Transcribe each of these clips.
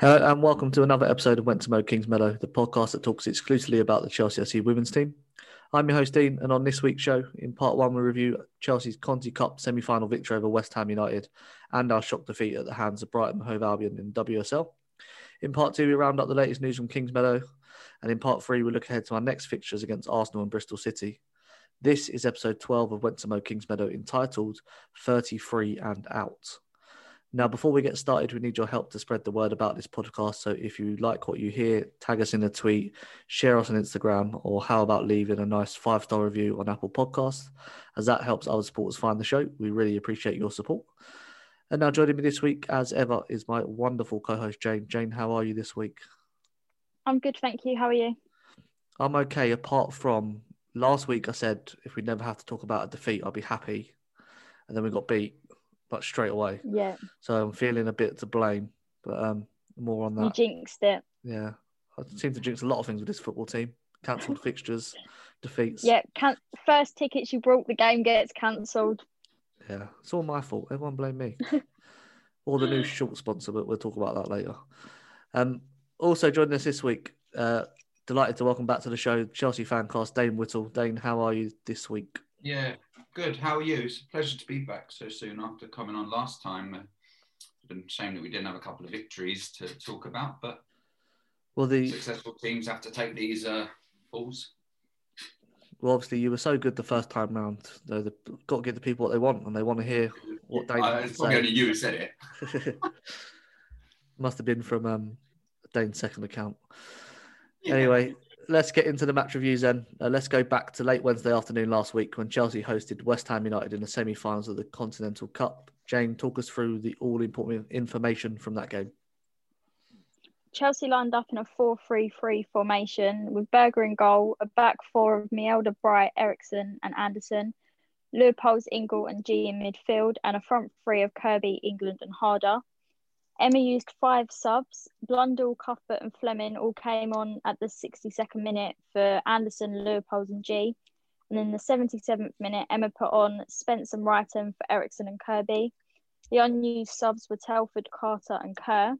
Hello and welcome to another episode of Went to Mow Kings Meadow, the podcast that talks exclusively about the Chelsea FC women's team. I'm your host Dean, and on this week's show, in part one, we review Chelsea's Conti Cup semi-final victory over West Ham United and our shock defeat at the hands of Brighton Hove Albion in WSL. In part two, we round up the latest news from Kings Meadow, and in part three, we look ahead to our next fixtures against Arsenal and Bristol City. This is episode 12 of Went to Mow Kings Meadow, entitled 33 and Out. Now, before we get started, we need your help to spread the word about this podcast. So if you like what you hear, tag us in a tweet, share us on Instagram, or how about leaving a nice five star review on Apple Podcasts, as that helps other supporters find the show. We really appreciate your support. And now, joining me this week, as ever, is my wonderful co host, Jane. Jane, how are you this week? I'm good, thank you. How are you? I'm okay, apart from last week, I said if we never have to talk about a defeat, I'll be happy. And then we got beat like straight away. Yeah. So I'm feeling a bit to blame, but um, more on that. You jinxed it. Yeah, I seem to jinx a lot of things with this football team. Cancelled fixtures, defeats. Yeah, can- first tickets you brought, the game gets cancelled. Yeah, it's all my fault. Everyone blame me. or the new short sponsor, but we'll talk about that later. Um, also joining us this week, uh, delighted to welcome back to the show Chelsea fan fancast Dayne Whittle. Dayne, how are you this week? Yeah, good. How are you? It's a pleasure to be back so soon after coming on last time. Uh, it's been a shame that we didn't have a couple of victories to talk about, but Well, the successful teams have to take these uh, falls. well, obviously you were so good the first time round. Though the got to give the people what they want, and they want to hear what Dayne Uh, it's probably say. only you who said it. Must have been from um, Dayne's second account. Yeah. Anyway, let's get into the match reviews then. Uh, let's go back to late Wednesday afternoon last week when Chelsea hosted West Ham United in the semi finals of the Continental Cup. Jane, talk us through the all important information from that game. Chelsea lined up in a 4 3 3 formation with Berger in goal, a back four of Mjelde, Bright, Eriksson, and Andersson, Leupolz, Ingle, and Ji in midfield, and a front three of Kirby, England, and Harder. Emma used five subs. Blundell, Cuthbert, and Fleming all came on at the 62nd minute for Andersson, Leupolz, and Ji. And in the 77th minute, Emma put on Spence and Reiten for Eriksson and Kirby. The unused subs were Telford, Carter, and Kerr.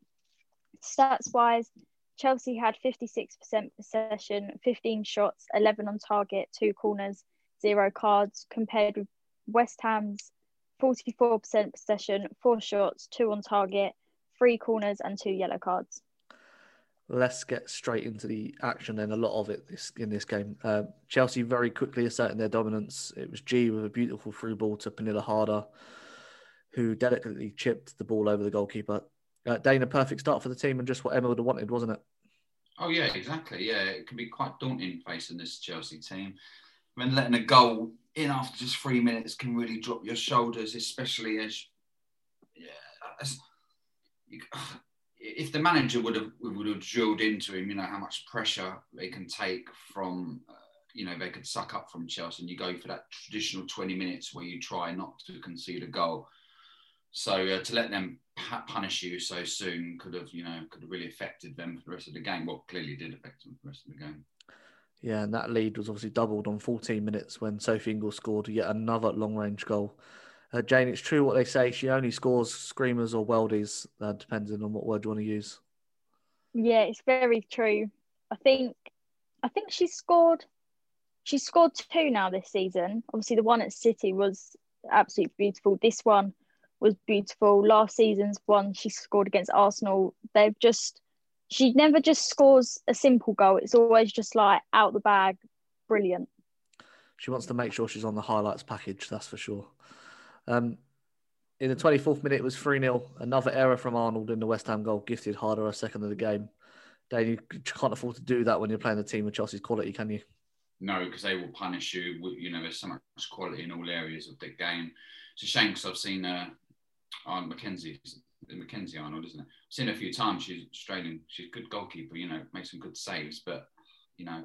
Stats wise, Chelsea had 56% possession, 15 shots, 11 on target, two corners, zero cards, compared with West Ham's 44% possession, four shots, two on target, three corners, and two yellow cards. Let's get straight into the action then. A lot of it this in this game. Uh, Chelsea very quickly asserting their dominance. It was Ji with a beautiful through ball to Pernille Harder, who delicately chipped the ball over the goalkeeper. Uh, Dayne, a perfect start for the team and just what Emma would have wanted, wasn't it? Oh yeah, exactly. Yeah, it can be quite daunting facing this Chelsea team. I mean, letting a goal in after just three minutes can really drop your shoulders, especially as yeah, as, if the manager would have would have drilled into him, you know how much pressure they can take from. Uh, you know they could suck up from Chelsea, and you go for that traditional twenty minutes where you try not to concede a goal. So uh, to let them punish you so soon could have, you know, could have really affected them for the rest of the game. Well, clearly did affect them for the rest of the game. Yeah, and that lead was obviously doubled on 14 minutes when Sophie Ingle scored yet another long range goal. Uh, Jane, it's true what they say. She only scores screamers or weldies, uh, depending on what word you want to use. Yeah, it's very true. I think, I think she scored. She scored two now this season. Obviously, the one at City was absolutely beautiful. This one was beautiful. Last season's one she scored against Arsenal. They've just she never just scores a simple goal. It's always just like out the bag, brilliant. She wants to make sure she's on the highlights package, that's for sure. Um, in the 24th minute, it was 3 0. Another error from Arnold in the West Ham goal gifted Harder a second of the game. Dan, you can't afford to do that when you're playing a team with Chelsea's quality, can you? No, because they will punish you. You know, there's so much quality in all areas of the game. It's a shame because I've seen uh, Arnold Mackenzie, Mackenzie Arnold, isn't it? I've seen her a few times. She's Australian. She's a good goalkeeper. You know, makes some good saves. But you know,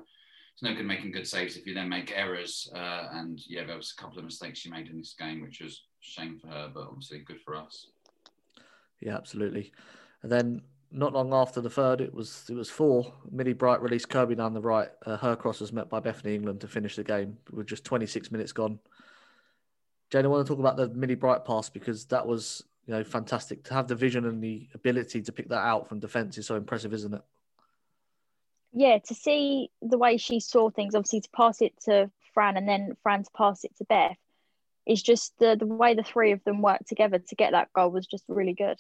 it's no good making good saves if you then make errors. Uh, and yeah, there was a couple of mistakes she made in this game, which was shame for her, but obviously good for us. Yeah, absolutely. And then not long after the third, it was it was four. Millie Bright released Kirby down the right. Uh, her cross was met by Bethany England to finish the game with just 26 minutes gone. Jane, I want to talk about the Millie Bright pass because that was you know, fantastic to have the vision and the ability to pick that out from defence is so impressive, isn't it? Yeah, to see the way she saw things, obviously to pass it to Fran and then Fran to pass it to Beth, it's just the the way the three of them worked together to get that goal was just really good.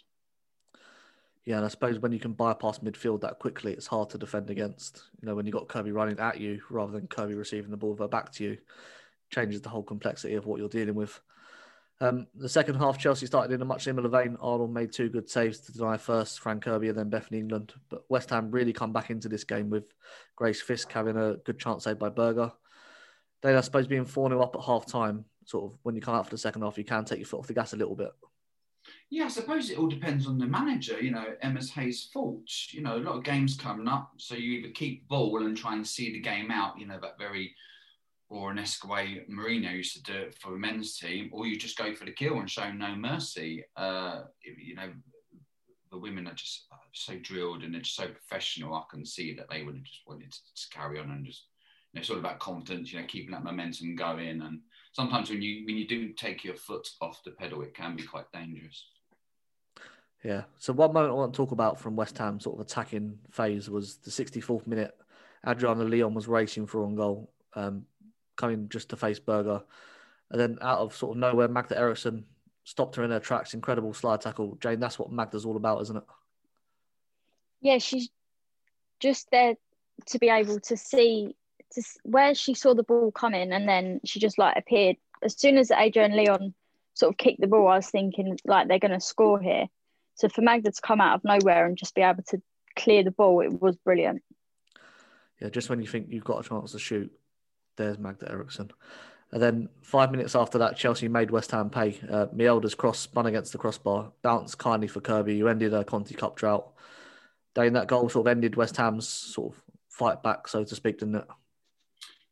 Yeah, and I suppose when you can bypass midfield that quickly, it's hard to defend against. You know, when you got Kirby running at you rather than Kirby receiving the ball back to you, changes the whole complexity of what you're dealing with. Um, the second half, Chelsea started in a much similar vein. Arnold made two good saves to deny first Fran Kirby and then Bethany England. But West Ham really come back into this game with Grace Fisk having a good chance saved by Berger. Then I suppose being 4 0 up at half time, sort of when you come out for the second half, you can take your foot off the gas a little bit. Yeah, I suppose it all depends on the manager. You know, Emma Hayes' fault. You know, a lot of games coming up, so you either keep ball and try and see the game out. You know, that very Warren-esque way Mourinho used to do it for the men's team, or you just go for the kill and show no mercy. Uh, you know, the women are just so drilled and they're just so professional. I can see that they would have just wanted to carry on and just, you know, sort of about confidence. You know, keeping that momentum going. And sometimes when you when you do take your foot off the pedal, it can be quite dangerous. Yeah. So one moment I want to talk about from West Ham sort of attacking phase was the 64th minute. Adriana Leon was racing for on goal. Um, coming just to face Berger. And then out of sort of nowhere, Magda Eriksson stopped her in her tracks. Incredible slide tackle. Jane, that's what Magda's all about, isn't it? Yeah, she's just there to be able to see to where she saw the ball coming and then she just like appeared. As soon as Adrian Leon sort of kicked the ball, I was thinking like they're going to score here. So for Magda to come out of nowhere and just be able to clear the ball, it was brilliant. Yeah, just when you think you've got a chance to shoot, there's Magda Eriksson. And then five minutes after that, Chelsea made West Ham pay. Uh, Mjelde cross spun against the crossbar, bounced kindly for Kirby, who ended a Conti Cup drought. Then that goal sort of ended West Ham's sort of fight back, so to speak, didn't it?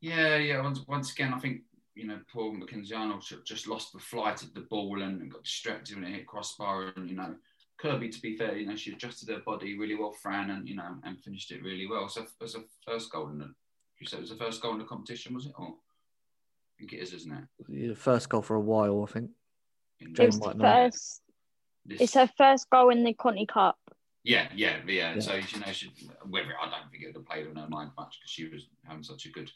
Yeah, yeah. Once, once again, I think you know Paul Mackenzie Arnold just lost the flight of the ball and got distracted when it hit crossbar. And you know Kirby, to be fair, you know she adjusted her body really well, Fran, and you know and finished it really well. So as a first goal in the you said it was the first goal in the competition, was it? Or I think it is, isn't it? Yeah, first goal for a while, I think. Jane it first. This... It's her first goal in the Conti Cup. Yeah, yeah, yeah. yeah. So you know, she, whether I don't think it would have played on her mind much because she was having such a good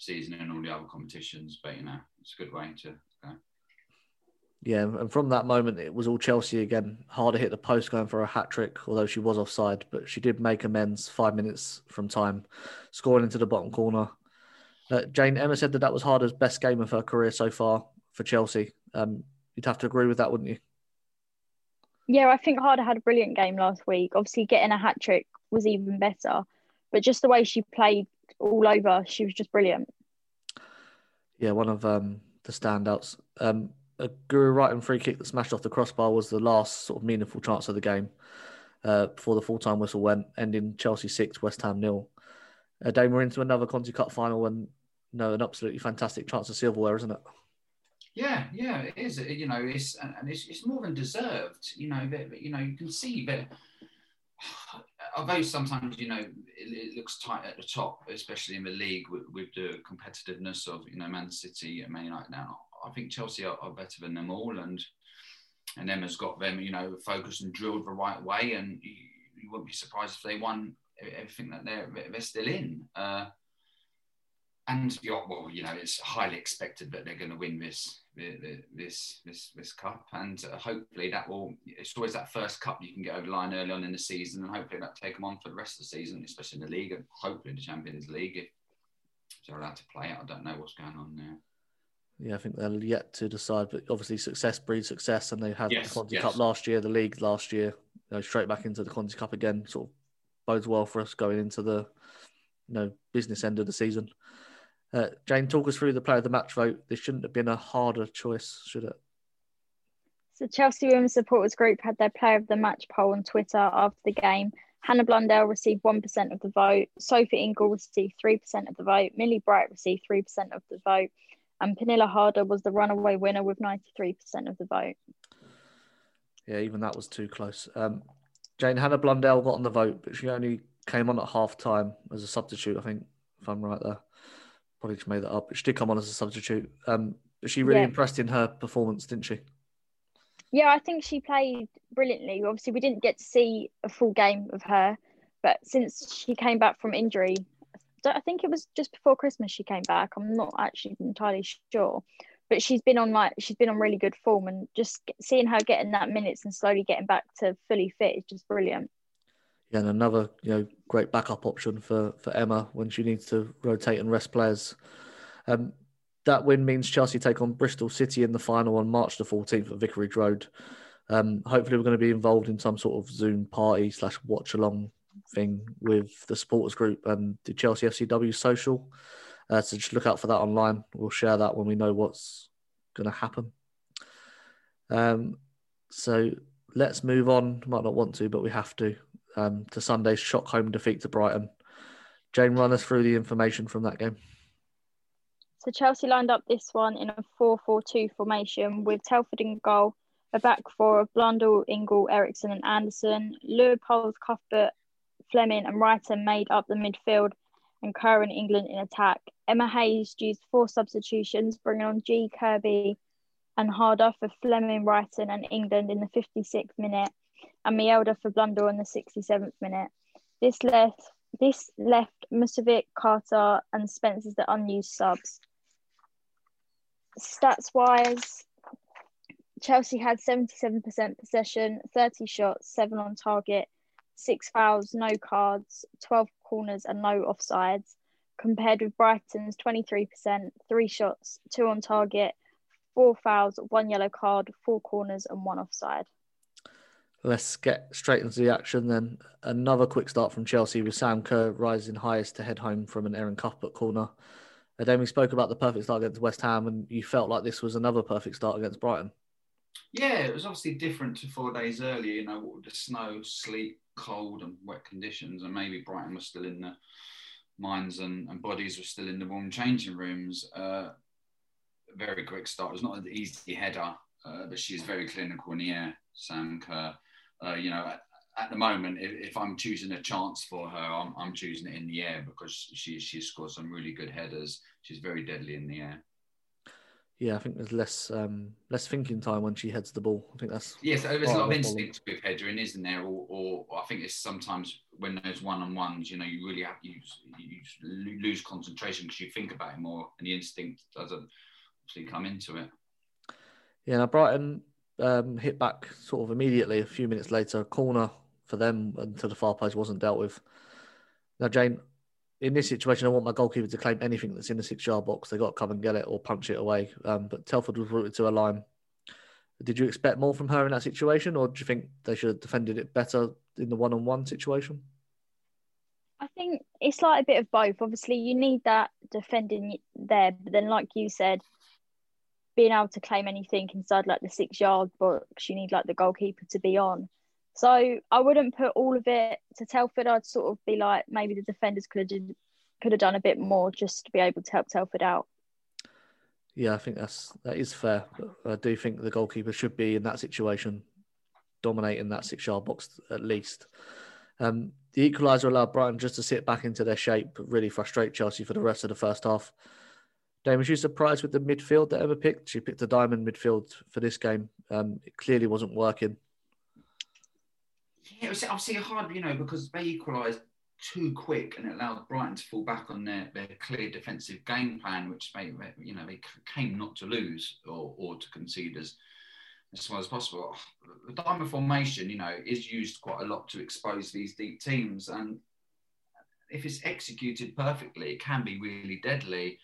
season in all the other competitions. But you know, it's a good way to go. Yeah, and from that moment, it was all Chelsea again. Harder hit the post going for a hat trick, although she was offside, but she did make amends five minutes from time, scoring into the bottom corner. Uh, Jane Emma said that that was Harder's best game of her career so far for Chelsea. Um, you'd have to agree with that, wouldn't you? Yeah, I think Harder had a brilliant game last week. Obviously, getting a hat trick was even better, but just the way she played all over, she was just brilliant. Yeah, one of um, the standouts. Um, a Reiten free kick that smashed off the crossbar was the last sort of meaningful chance of the game uh, before the full time whistle went, ending Chelsea six, West Ham nil. Uh, Dayne, we're into another Conti Cup final and no, an absolutely fantastic chance of silverware, isn't it? Yeah, yeah, it is. You know, it's and it's, it's more than deserved. You know, that you know you can see that. Although sometimes you know it, it, looks tight at the top, especially in the league with, with the competitiveness of you know Man City and Man United now I think Chelsea are, are, better than them all, and and Emma's got them, you know, focused and drilled the right way, and you, you wouldn't be surprised if they won everything that they're they're still in. Uh, and well, you know, it's highly expected that they're going to win this this this this cup, and uh, hopefully that will. It's always that first cup you can get over the line early on in the season, and hopefully that take them on for the rest of the season, especially in the league, and hopefully the Champions League if they're allowed to play it. I don't know what's going on there yeah, I think they're yet to decide. But obviously, success breeds success, and they had yes, the Conti yes. Cup last year, the league last year. You know, straight back into the Conti Cup again. Sort of bodes well for us going into the you know business end of the season. Uh, Jane, talk us through the player of the match vote. This shouldn't have been a harder choice, should it? So Chelsea Women's Supporters Group had their player of the match poll on Twitter after the game. Hannah Blundell received 1% of the vote. Sophie Ingle received 3% of the vote. Millie Bright received 3% of the vote and Pernille Harder was the runaway winner with 93% of the vote. Yeah, even that was too close. Um, Jane Hannah Blundell got on the vote, but she only came on at half time as a substitute, I think, if I'm right there. Probably just made that up. But she did come on as a substitute. Um, she really yeah. impressed in her performance, didn't she? Yeah, I think she played brilliantly. Obviously, we didn't get to see a full game of her, but since she came back from injury, I think it was just before Christmas she came back. I'm not actually entirely sure, but she's been on like she's been on really good form, and just seeing her getting that minutes and slowly getting back to fully fit is just brilliant. Yeah, and another you know great backup option for for Emma when she needs to rotate and rest players. Um, that win means Chelsea take on Bristol City in the final on March the 14th at Vicarage Road. Um, hopefully, we're going to be involved in some sort of Zoom party slash watch along thing with the supporters group and the Chelsea FCW social. Uh, so just look out for that online. We'll share that when we know what's going to happen. Um, so let's move on. Might not want to, but we have to. Um, to Sunday's shock home defeat to Brighton. Jane, run us through the information from that game. So Chelsea lined up this one in a 4-4-2 formation with Telford in goal, a back four of Blundell, Ingle, Eriksson and Andersson, Leupolz, Cuthbert, Fleming and Reiten made up the midfield and Kerr and England in attack. Emma Hayes used four substitutions, bringing on Ji. Kirby and Harder for Fleming, Reiten and England in the 56th minute and Mjelde for Blundell in the 67th minute. This left this left Musovic, Carter, and Spence as the unused subs stats wise, Chelsea had 77% possession, 30 shots, seven on target, six fouls, no cards, 12 corners, and no offsides, compared with Brighton's 23%, three shots, two on target, four fouls, one yellow card, four corners, and one offside. Let's get straight into the action then. Another quick start from Chelsea with Sam Kerr rising highest to head home from an Erin Cuthbert corner. We spoke about the perfect start against West Ham, and you felt like this was another perfect start against Brighton. Yeah, it was obviously different to four days earlier. You know, with the snow, sleet, cold, and wet conditions, and maybe Brighton was still in the minds and, and bodies were still in the warm changing rooms. Uh, very quick start. It was not an easy header, uh, but she's very clinical in the air. Sam Kerr. Uh, you know, at the moment, if, if, I'm choosing a chance for her, I'm, I'm, choosing it in the air because she she scores some really good headers. She's very deadly in the air. Yeah, I think there's less um, less thinking time when she heads the ball. I think that's yes. there's a lot of instinct with headering, isn't there? Or, or, I think it's sometimes when there's one on ones, you know, you really have you, you lose concentration because you think about it more, and the instinct doesn't actually come into it. Yeah, now Brighton um, hit back sort of immediately. A few minutes later, corner for them until the far post wasn't dealt with. Now, Jane, in this situation, I want my goalkeeper to claim anything that's in the six-yard box. They got to come and get it or punch it away. Um, but Telford was rooted to a line. Did you expect more from her in that situation, or do you think they should have defended it better in the one-on-one situation? I think it's like a bit of both. Obviously, you need that defending there, but then, like you said, being able to claim anything inside like the six-yard box, you need like the goalkeeper to be on. So I wouldn't put all of it to Telford. I'd sort of be like maybe the defenders could have could have done a bit more just to be able to help Telford out. Yeah, I think that's that is fair. I do think the goalkeeper should be in that situation, dominating that six yard box at least. Um, the equaliser allowed Brighton just to sit back into their shape, really frustrate Chelsea for the rest of the first half. Dayne, was you surprised with the midfield that Emma picked? She picked the diamond midfield for this game. Um, it clearly wasn't working. Yeah, it was obviously hard, you know, because they equalised too quick and it allowed Brighton to fall back on their, their clear defensive game plan, which they, you know, they came not to lose or, or to concede as, as small as possible. The diamond formation, you know, is used quite a lot to expose these deep teams. And if it's executed perfectly, it can be really deadly.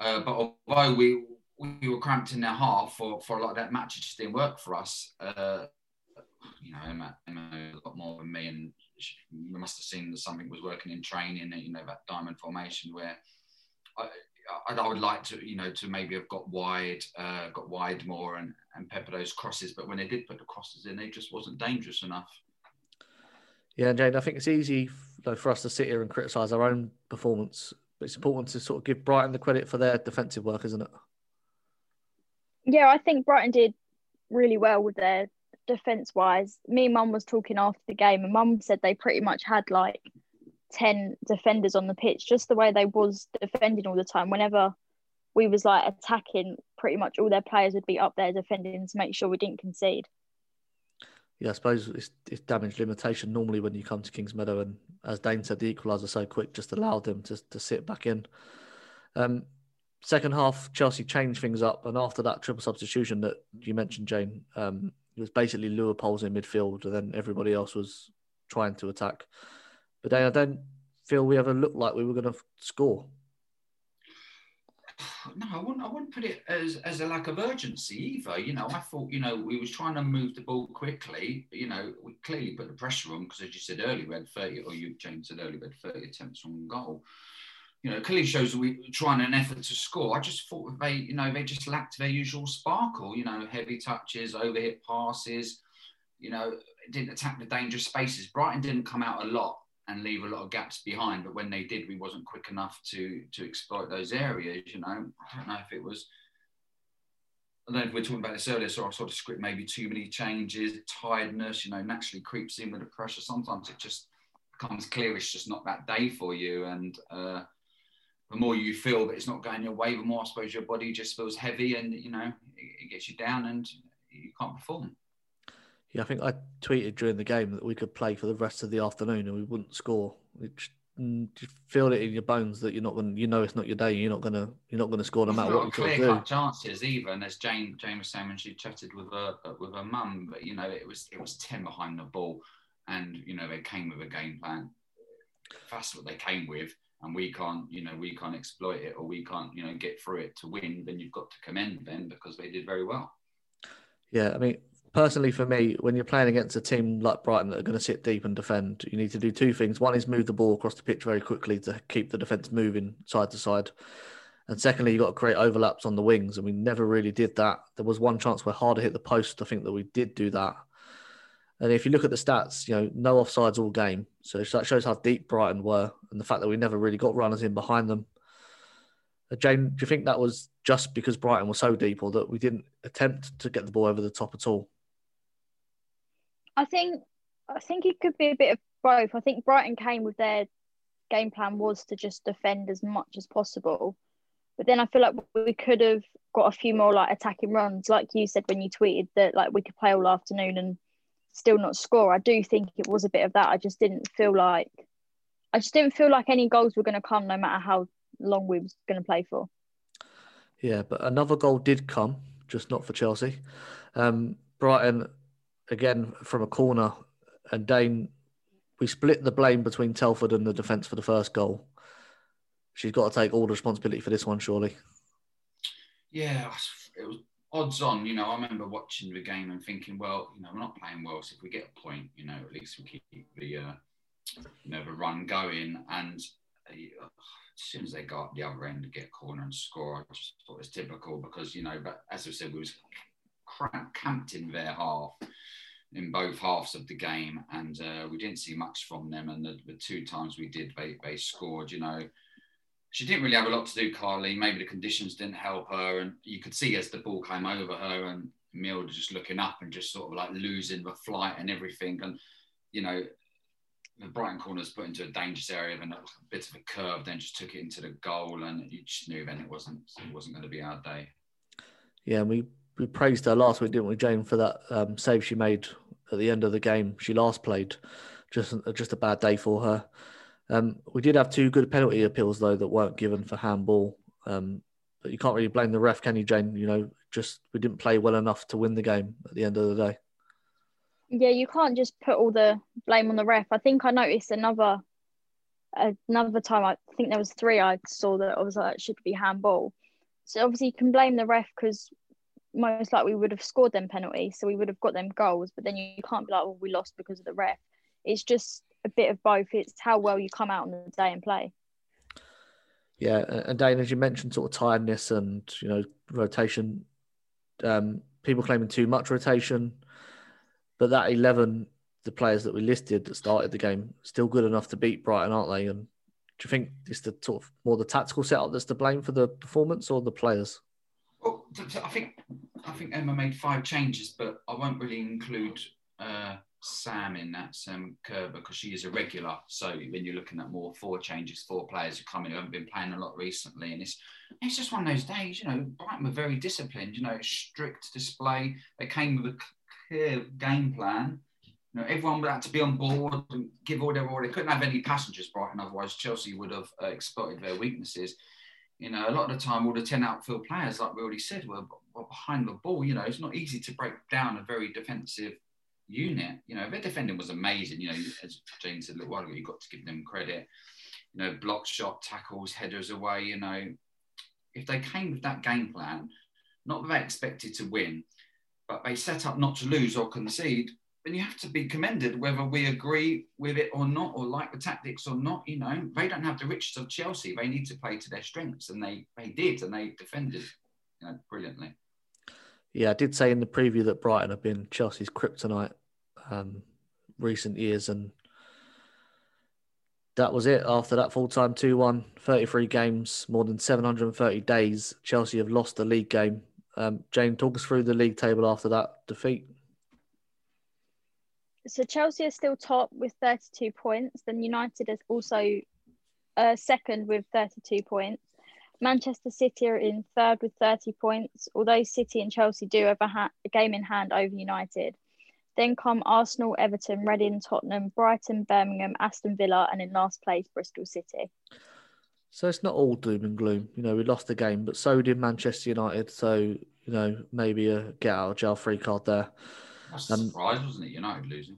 Uh, but although we we were cramped in their half for, for a lot of that match, it just didn't work for us. Uh, you know, Emma, Emma a lot more than me, and she, we must have seen that something was working in training. You know, that diamond formation where I, I, I would like to, you know, to maybe have got wide, uh, got wide more and and pepper those crosses. But when they did put the crosses in, they just wasn't dangerous enough. Yeah, Jane, I think it's easy though for us to sit here and criticise our own performance, but it's important to sort of give Brighton the credit for their defensive work, isn't it? Yeah, I think Brighton did really well with their defense wise, me and mum was talking after the game, and mum said they pretty much had like 10 defenders on the pitch, just the way they was defending all the time. Whenever we was like attacking pretty much all their players would be up there defending to make sure we didn't concede. Yeah, I suppose it's, it's damage limitation normally when you come to Kings Meadow, and as Dayne said, the equaliser so quick just allowed them to to sit back in. Um, second half, Chelsea changed things up, and after that triple substitution that you mentioned, Jane, um, it was basically Leupolz in midfield, and then everybody else was trying to attack. But then I don't feel we ever looked like we were going to score. No, I wouldn't. I wouldn't put it as, as a lack of urgency either. You know, I thought you know we was trying to move the ball quickly. You know, we clearly put the pressure on because, as you said earlier, we had thirty, or you James said earlier, we had thirty attempts on goal. You know, clearly shows we were trying an effort to score. I just thought they, you know, they just lacked their usual sparkle. You know, heavy touches, overhit passes. You know, didn't attack the dangerous spaces. Brighton didn't come out a lot and leave a lot of gaps behind. But when they did, we wasn't quick enough to to exploit those areas. You know, I don't know if it was. I don't know if we are talking about this earlier, so I sort of script maybe too many changes, tiredness, you know, naturally creeps in with the pressure. Sometimes it just becomes clear it's just not that day for you. And uh, the more you feel that it's not going your way, the more I suppose your body just feels heavy and, you know, it, it gets you down and you can't perform. Yeah, I think I tweeted during the game that we could play for the rest of the afternoon and we wouldn't score. Which mm, you feel it in your bones that you're not going. You know, it's not your day. You're not going to. You're not going to score no matter what clear cut chances either. And as Jane Jane was saying when she chatted with her with her mum, but you know, it was it was ten behind the ball, and you know they came with a game plan. That's what they came with, and we can't, you know, we can't exploit it or we can't, you know, get through it to win. Then you've got to commend them because they did very well. Yeah, I mean, personally for me, when you're playing against a team like Brighton that are going to sit deep and defend, you need to do two things. One is move the ball across the pitch very quickly to keep the defence moving side to side. And secondly, you've got to create overlaps on the wings. And we never really did that. There was one chance where Harder hit the post. I think that we did do that. And if you look at the stats, you know, no offsides all game. So that shows how deep Brighton were and the fact that we never really got runners in behind them. Uh, Jane, do you think that was just because Brighton were so deep or that we didn't attempt to get the ball over the top at all? I think I think it could be a bit of both. I think Brighton came with their game plan was to just defend as much as possible. But then I feel like we could have got a few more like attacking runs, like you said when you tweeted that like we could play all afternoon and still not score. I do think it was a bit of that. I just didn't feel like I just didn't feel like any goals were going to come, no matter how long we was going to play for. Yeah, but another goal did come, just not for Chelsea. Um, Brighton again from a corner, and Dayne, we split the blame between Telford and the defence for the first goal. She's got to take all the responsibility for this one, surely. Yeah, it was odds on. You know, I remember watching the game and thinking, well, you know, we're not playing well, so if we get a point, you know, at least we keep the, uh, you know, the run going. And uh, as soon as they got the other end to get a corner and score, I just thought it was typical because, you know, but as I said, we was camped in their half in both halves of the game, and uh, we didn't see much from them. And the, the, two times we did, they, they scored. You know, she didn't really have a lot to do, Carly. Maybe the conditions didn't help her, and you could see as the ball came over her, and Mjelde just looking up and just sort of like losing the flight and everything. And you know, the Brighton corners put into a dangerous area, and a bit of a curve, then just took it into the goal, and you just knew then it wasn't it wasn't going to be our day. Yeah, we we praised her last week, didn't we, Jane, for that um, save she made at the end of the game. She last played, just just a bad day for her. Um, we did have two good penalty appeals though that weren't given for handball. Um, but you can't really blame the ref, can you, Jane? You know, just we didn't play well enough to win the game at the end of the day. Yeah, you can't just put all the blame on the ref. I think I noticed another another time. I think there was three I saw that I was like should be handball. So obviously you can blame the ref because most likely we would have scored them penalties, so we would have got them goals. But then you, can't be like, "Well, we lost because of the ref." It's just a bit of both. It's how well you come out on the day and play. Yeah, and Dayne, as you mentioned, sort of tiredness and you know rotation. Um, people claiming too much rotation, but that eleven, the players that we listed that started the game, still good enough to beat Brighton, aren't they? And do you think it's the sort of more the tactical setup that's to blame for the performance or the players? Well, I think I think Emma made five changes, but I won't really include uh, Sam in that Sam Kerber because she is a regular. So when you're looking at more four changes, four players come in who haven't been playing a lot recently, and it's it's just one of those days. You know, Brighton were very disciplined. You know, strict display. They came with a clear game plan. You know, everyone had to be on board and give all their. They couldn't have any passengers, Brighton, otherwise Chelsea would have uh, exploited their weaknesses. You know, a lot of the time, all the 10 outfield players, like we already said, were, were behind the ball. You know, it's not easy to break down a very defensive unit. You know, their defending was amazing. You know, as Jane said a little while ago, you've got to give them credit. You know, block shot, tackles, headers away. You know, if they came with that game plan, not that they expected to win, but they set up not to lose or concede, then you have to be commended whether we agree with it or not, or like the tactics or not. You know, they don't have the riches of Chelsea. They need to play to their strengths, and they they did, and they defended, you know, brilliantly. Yeah, I did say in the preview that Brighton have been Chelsea's kryptonite um, recent years, and that was it. After that full time 2 1, 33 games, more than 730 days, Chelsea have lost the league game. Um, Jane, talk us through the league table after that defeat. So Chelsea are still top with 32 points. Then United is also uh, second with 32 points. Manchester City are in third with 30 points, although City and Chelsea do have a, ha- a game in hand over United. Then come Arsenal, Everton, Reading, Tottenham, Brighton, Birmingham, Aston Villa, and in last place, Bristol City. So it's not all doom and gloom. You know, we lost the game, but so did Manchester United. So, you know, maybe a get out of jail free card there. That's a surprise, wasn't it? United losing.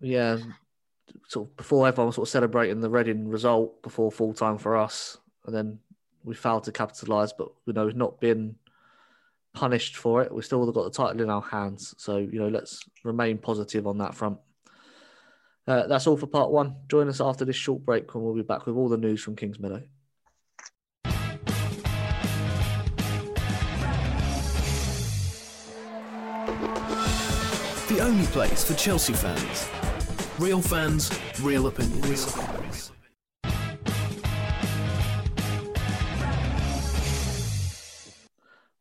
Yeah. Sort of before everyone was sort of celebrating the Reading result before full time for us. And then we failed to capitalise, but, you know, we've not been punished for it. We've still got the title in our hands. So, you know, let's remain positive on that front. Uh, that's all for part one. Join us after this short break when we'll be back with all the news from Kingsmeadow. The only place for Chelsea fans. Real fans, real opinions. Real opinions.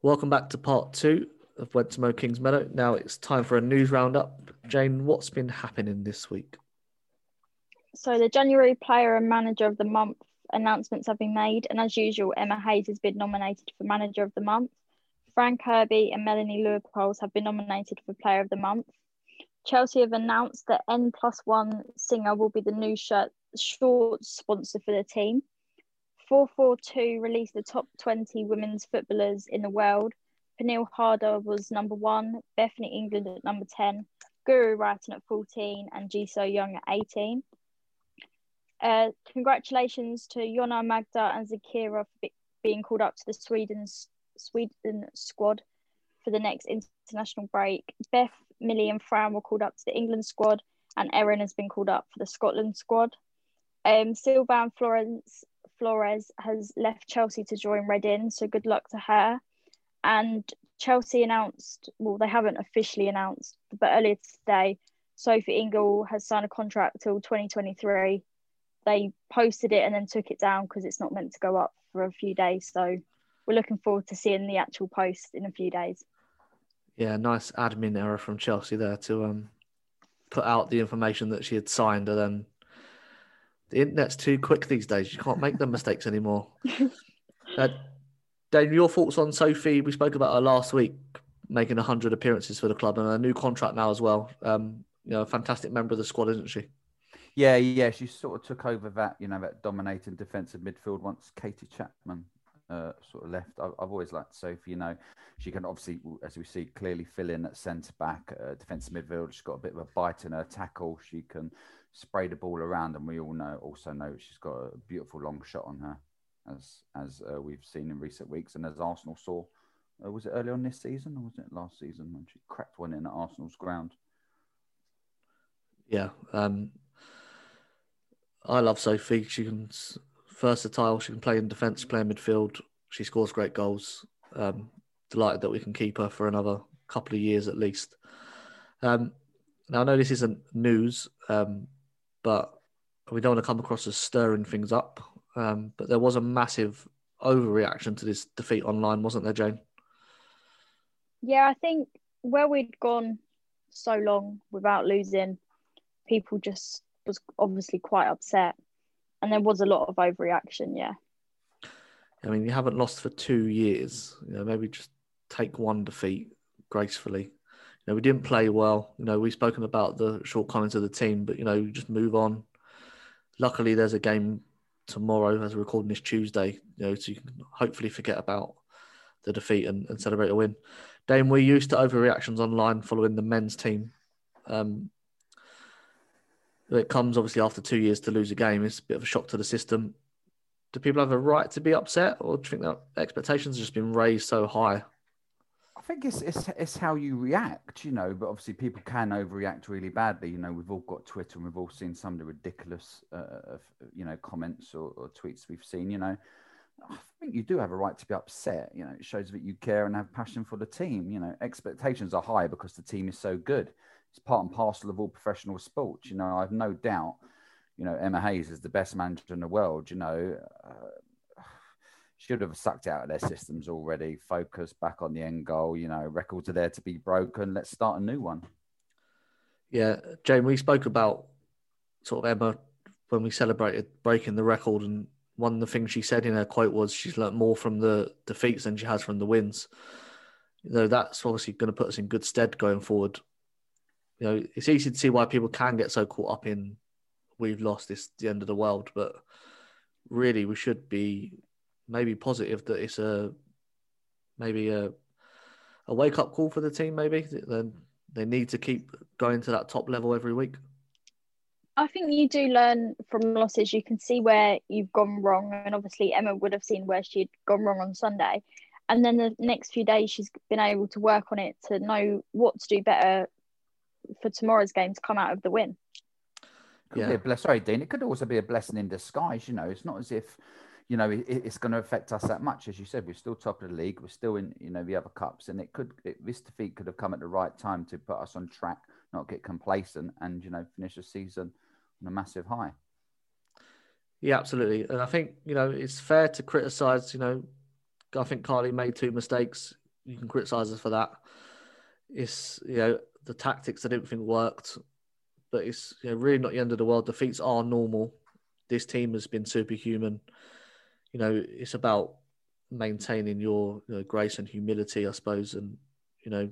Welcome back to part two of Went to Mow Kingsmeadow. Now it's time for a news roundup. Jane, what's been happening this week? So the January Player and Manager of the Month announcements have been made, and as usual, Emma Hayes has been nominated for Manager of the Month. Fran Kirby and Melanie Leupolz have been nominated for Player of the Month. Chelsea have announced that N plus one singer will be the new shirt short sponsor for the team. 442 released the top 20 women's footballers in the world. Pernille Harder was number one, Bethany England at number 10, Guro Reiten at 14, and Ji So-yun at 18. Uh, congratulations to Jonna Magda and Zecira for be- being called up to the Sweden's Sweden squad for the next international break. Beth, Millie, and Fran were called up to the England squad, and Erin has been called up for the Scotland squad. Um, Florence Flores has left Chelsea to join Reading, so good luck to her. And Chelsea announced, well, they haven't officially announced, but earlier today, Sophie Ingle has signed a contract till 2023. They posted it and then took it down because it's not meant to go up for a few days. So we're looking forward to seeing the actual post in a few days. Yeah, nice admin error from Chelsea there to um, put out the information that she had signed and then the internet's too quick these days. You can't make them mistakes anymore. uh, Dave, your thoughts on Sophie? We spoke about her last week, making 100 appearances for the club and a new contract now as well. Um, you know, a fantastic member of the squad, isn't she? Yeah, yeah, she sort of took over that, you know, that dominating defensive midfield once Katie Chapman uh, sort of left. I've, I've, always liked Sophie. You know, she can obviously, as we see, clearly fill in at centre back, uh, defensive midfield. She's got a bit of a bite in her tackle. She can spray the ball around, and we all know also know she's got a beautiful long shot on her, as as uh, we've seen in recent weeks, and as Arsenal saw. Uh, was it early on this season or was it last season when she cracked one in at Arsenal's ground? Yeah, um, I love Sophie. She can versatile. She can play in defence, play in midfield. She scores great goals. Um, delighted that we can keep her for another couple of years at least. Um, now I know this isn't news, um, but we don't want to come across as stirring things up. Um, but there was a massive overreaction to this defeat online, wasn't there, Jane? Yeah, I think where we'd gone so long without losing, people just was obviously quite upset, and there was a lot of overreaction. Yeah. I mean, you haven't lost for two years. You know, maybe just take one defeat gracefully. You know, we didn't play well. You know, we've spoken about the shortcomings of the team, but you know, just move on. Luckily, there's a game tomorrow as we're recording this Tuesday. You know, so you can hopefully forget about the defeat and, and celebrate a win. Dayne, we're used to overreactions online following the men's team. Um, it comes obviously after two years to lose a game. It's a bit of a shock to the system do people have a right to be upset, or do you think that expectations have just been raised so high? I think it's, it's it's how you react, you know. But obviously, people can overreact really badly. You know, we've all got Twitter, and we've all seen some of the ridiculous, uh, you know, comments or, or tweets we've seen. You know, I think you do have a right to be upset. You know, it shows that you care and have passion for the team. You know, expectations are high because the team is so good. It's part and parcel of all professional sports. You know, I've no doubt you know, Emma Hayes is the best manager in the world, you know, uh, should have sucked out of their systems already, focus back on the end goal, you know, records are there to be broken. Let's start a new one. Yeah, Jane, we spoke about sort of Emma when we celebrated breaking the record, and one of the things she said in her quote was she's learnt more from the defeats than she has from the wins. You know, that's obviously going to put us in good stead going forward. You know, it's easy to see why people can get so caught up in we've lost, it's the end of the world. But really, we should be maybe positive that it's a maybe a a wake up call for the team. Maybe then they need to keep going to that top level every week. I think you do learn from losses. You can see where you've gone wrong, and obviously Emma would have seen where she'd gone wrong on Sunday. And then the next few days, she's been able to work on it to know what to do better for tomorrow's game to come out of the win. Could yeah. be a bless. Sorry, Dean. It could also be a blessing in disguise. You know, it's not as if you know it, it's going to affect us that much. As you said, we're still top of the league. We're still in you know the other cups, and it could it, this defeat could have come at the right time to put us on track, not get complacent, and you know finish the season on a massive high. Yeah, absolutely. And I think you know it's fair to criticize. You know, I think Carly made two mistakes. You can criticize us for that. It's you know the tactics I didn't think worked but it's you know, really not the end of the world. Defeats are normal. This team has been superhuman. You know, it's about maintaining your you know, grace and humility, I suppose. And you know,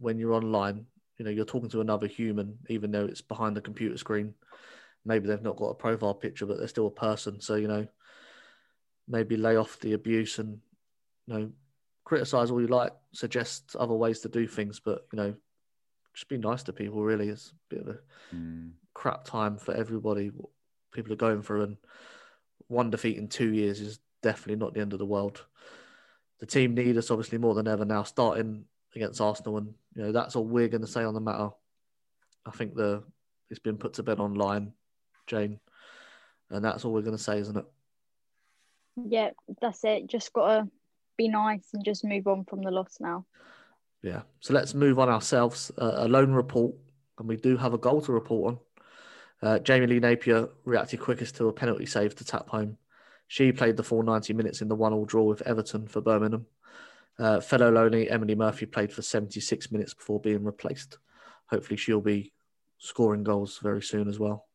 when you're online, you know, you're talking to another human, even though it's behind the computer screen. Maybe they've not got a profile picture, but they're still a person. So you know, maybe lay off the abuse and you know, criticize all you like, suggest other ways to do things, but you know, just be nice to people. Really, it's a bit of a mm. crap time for everybody. What people are going through, and one defeat in two years is definitely not the end of the world. The team need us obviously more than ever now, starting against Arsenal, and you know that's all we're going to say on the matter. I think the it's been put to bed online, Jane, and that's all we're going to say, isn't it? Yeah, that's it. Just gotta be nice and just move on from the loss now. Yeah. So let's move on ourselves. Uh, a loan report, and we do have a goal to report on. Uh, Jamie Lee Napier reacted quickest to a penalty save to tap home. She played the full 90 minutes in the one-all draw with Everton for Birmingham. Uh, fellow loney Emily Murphy played for 76 minutes before being replaced. Hopefully, she'll be scoring goals very soon as well.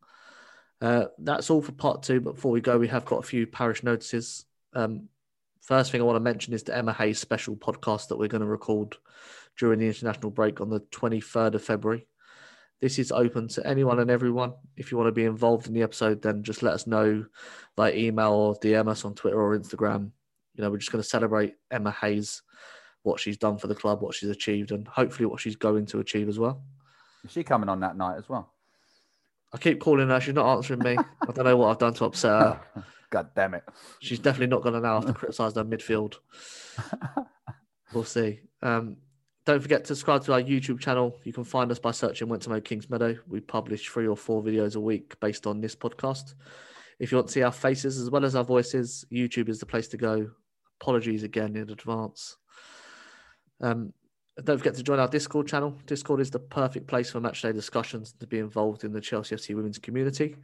Uh, that's all for part two. But before we go, we have got a few parish notices. Um, First thing I want to mention is the Emma Hayes special podcast that we're going to record during the international break on the 23rd of February. This is open to anyone and everyone. If you want to be involved in the episode, then just let us know by email or DM us on Twitter or Instagram. You know, we're just going to celebrate Emma Hayes, what she's done for the club, what she's achieved, and hopefully what she's going to achieve as well. Is she coming on that night as well? I keep calling her. She's not answering me. I don't know what I've done to upset her. God damn it. She's definitely not going to now have to criticise their midfield. we'll see. Um, don't forget to subscribe to our YouTube channel. You can find us by searching Went to Mow Kings Meadow. We publish three or four videos a week based on this podcast. If you want to see our faces as well as our voices, YouTube is the place to go. Apologies again in advance. Um, don't forget to join our Discord channel. Discord is the perfect place for matchday discussions and to be involved in the Chelsea FC women's community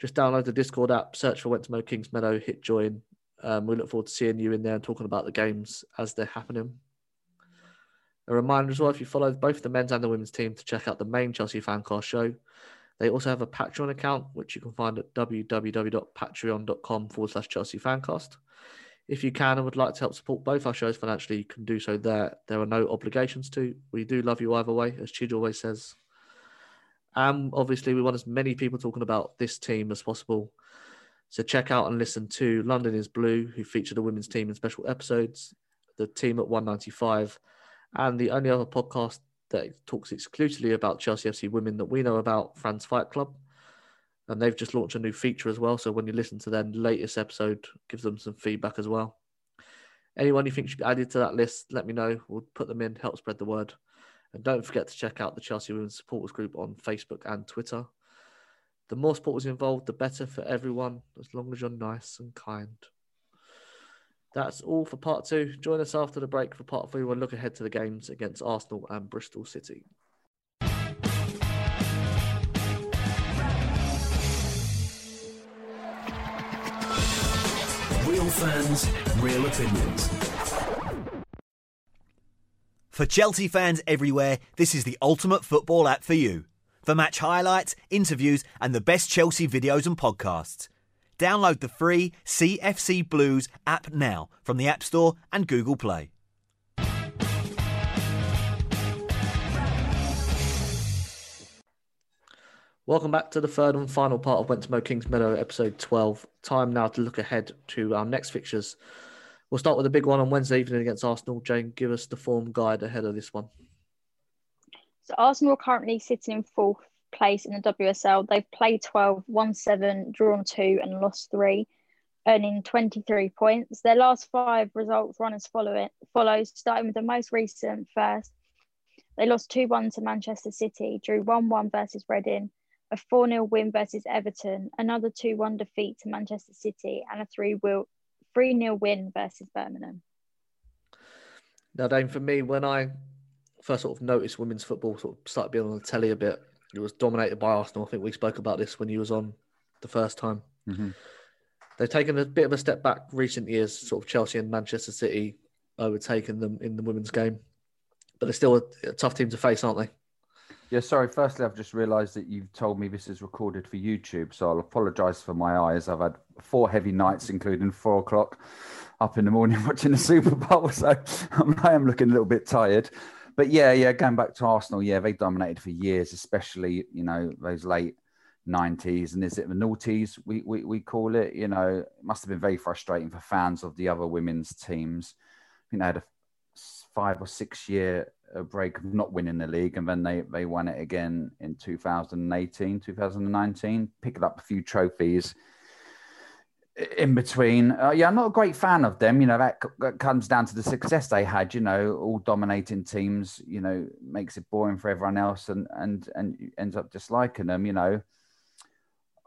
just download the Discord app, search for Went to Mow Kings Meadow, hit join. Um, we look forward to seeing you in there and talking about the games as they're happening. A reminder as well, if you follow both the men's and the women's team, to check out the main Chelsea Fancast show. They also have a Patreon account, which you can find at www.patreon.com forward slash Chelsea Fancast. If you can and would like to help support both our shows financially, you can do so there. There are no obligations to. We do love you either way, as Chidge always says. And obviously, we want as many people talking about this team as possible. So check out and listen to London is Blue, who featured a women's team in special episodes, the team at 195, and the only other podcast that talks exclusively about Chelsea FC women that we know about, Fran's Fight Club. And they've just launched a new feature as well. So when you listen to their latest episode, give them some feedback as well. Anyone you think should be added to that list, let me know. We'll put them in, help spread the word. And don't forget to check out the Chelsea Women's Supporters Group on Facebook and Twitter. The more supporters involved, the better for everyone, as long as you're nice and kind. That's all for part two. Join us after the break for part three. We'll look ahead to the games against Arsenal and Bristol City. Real fans, real opinions. For Chelsea fans everywhere, this is the ultimate football app for you. For match highlights, interviews, and the best Chelsea videos and podcasts. Download the free CFC Blues app now from the App Store and Google Play. Welcome back to the third and final part of Went To Mow Kingsmeadow, episode 12. Time now to look ahead to our next fixtures. We'll start with the big one on Wednesday evening against Arsenal. Jane, give us the form guide ahead of this one. So Arsenal are currently sitting in fourth place in the WSL. They've played 12, won seven, drawn two, and lost three, earning 23 points. Their last five results run as follow follows, starting with the most recent first. They lost 2 1 to Manchester City, drew 1 1 versus Reading, a 4 0 win versus Everton, another 2 1 defeat to Manchester City, and a 3 0 win versus Birmingham. Now, Dayne, for me, when I first sort of noticed women's football sort of started being on the telly a bit, it was dominated by Arsenal. I think we spoke about this when you was on the first time. Mm-hmm. They've taken a bit of a step back recent years, sort of Chelsea and Manchester City overtaken them in the women's game. But they're still a, a tough team to face, aren't they? Yeah, sorry. Firstly, I've just realised that you've told me this is recorded for YouTube, so I'll apologise for my eyes. I've had four heavy nights, including four o'clock up in the morning watching the Super Bowl, so I am looking a little bit tired. But yeah, yeah, going back to Arsenal, yeah, they dominated for years, especially you know those late nineties and is it the noughties we, we we call it? You know, it must have been very frustrating for fans of the other women's teams. I think they had a five or six year break of not winning the league, and then they they won it again in 2018, 2019, picking up a few trophies in between. Uh, yeah, I'm not a great fan of them. You know, that, that, comes down to the success they had. You know, all dominating teams. You know, makes it boring for everyone else, and and and ends up disliking them. You know,